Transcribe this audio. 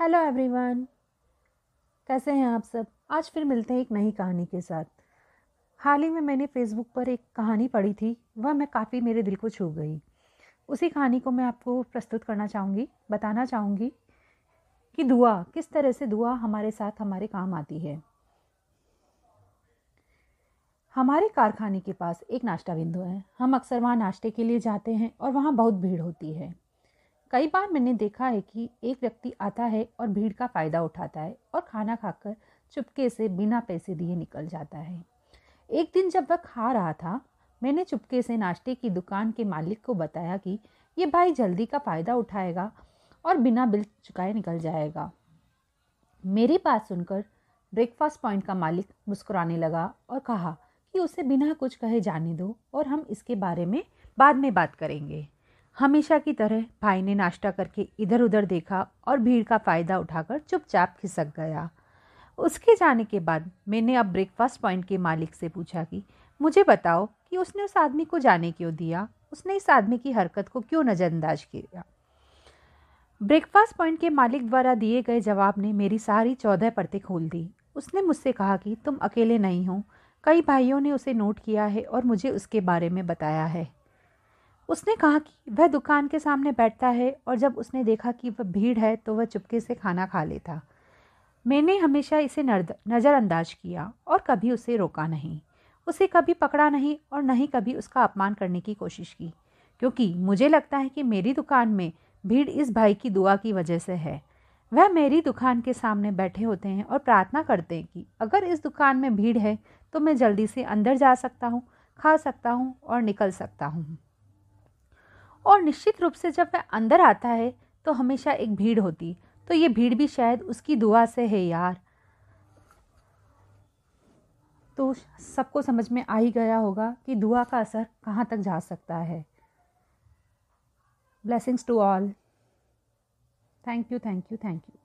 Hello everyone कैसे हैं आप सब? आज फिर मिलते हैं एक नई कहानी के साथ। हाल ही में मैंने फेसबुक पर एक कहानी पढ़ी थी, वह मैं काफ़ी मेरे दिल को छू गई। उसी कहानी को मैं आपको प्रस्तुत करना चाहूँगी, बताना चाहूँगी कि दुआ, किस तरह से दुआ हमारे साथ हमारे काम आती है। हमारे कारखाने के पास एक नाश्ता बिंदु है। हम अक्सर वहाँ नाश्ते के लिए जाते हैं और वहाँ बहुत भीड़ होती है। कई बार मैंने देखा है कि एक व्यक्ति आता है और भीड़ का फ़ायदा उठाता है और खाना खाकर चुपके से बिना पैसे दिए निकल जाता है। एक दिन जब वह खा रहा था, मैंने चुपके से नाश्ते की दुकान के मालिक को बताया कि ये भाई जल्दी का फ़ायदा उठाएगा और बिना बिल चुकाए निकल जाएगा। मेरी बात सुनकर ब्रेकफास्ट पॉइंट का मालिक मुस्कुराने लगा और कहा कि उसे बिना कुछ कहे जाने दो और हम इसके बारे में बाद में बात करेंगे। हमेशा की तरह भाई ने नाश्ता करके इधर उधर देखा और भीड़ का फ़ायदा उठाकर चुपचाप खिसक गया। उसके जाने के बाद मैंने अब ब्रेकफास्ट पॉइंट के मालिक से पूछा कि, मुझे बताओ कि उसने उस आदमी को जाने क्यों दिया? उसने इस आदमी की हरकत को क्यों नज़रअंदाज किया? ब्रेकफास्ट पॉइंट के मालिक द्वारा दिए गए जवाब ने मेरी सारी चौदह परतें खोल दी। उसने मुझसे कहा कि, तुम अकेले नहीं हो। कई भाइयों ने उसे नोट किया है और मुझे उसके बारे में बताया है। उसने कहा कि वह दुकान के सामने बैठता है और जब उसने देखा कि वह भीड़ है तो वह चुपके से खाना खा लेता। मैंने हमेशा इसे नज़रअंदाज किया और कभी उसे रोका नहीं। उसे कभी पकड़ा नहीं और न ही कभी उसका अपमान करने की कोशिश की, क्योंकि मुझे लगता है कि मेरी दुकान में भीड़ इस भाई की दुआ की वजह से है। वह मेरी दुकान के सामने बैठे होते हैं और प्रार्थना करते हैं कि अगर इस दुकान में भीड़ है तो मैं जल्दी से अंदर जा सकता हूँ, खा सकता हूँ और निकल सकता हूँ। और निश्चित रूप से जब वह अंदर आता है तो हमेशा एक भीड़ होती। तो ये भीड़ भी शायद उसकी दुआ से है यार। तो सबको समझ में आ ही गया होगा कि दुआ का असर कहाँ तक जा सकता है। Blessings to all thank you thank you thank you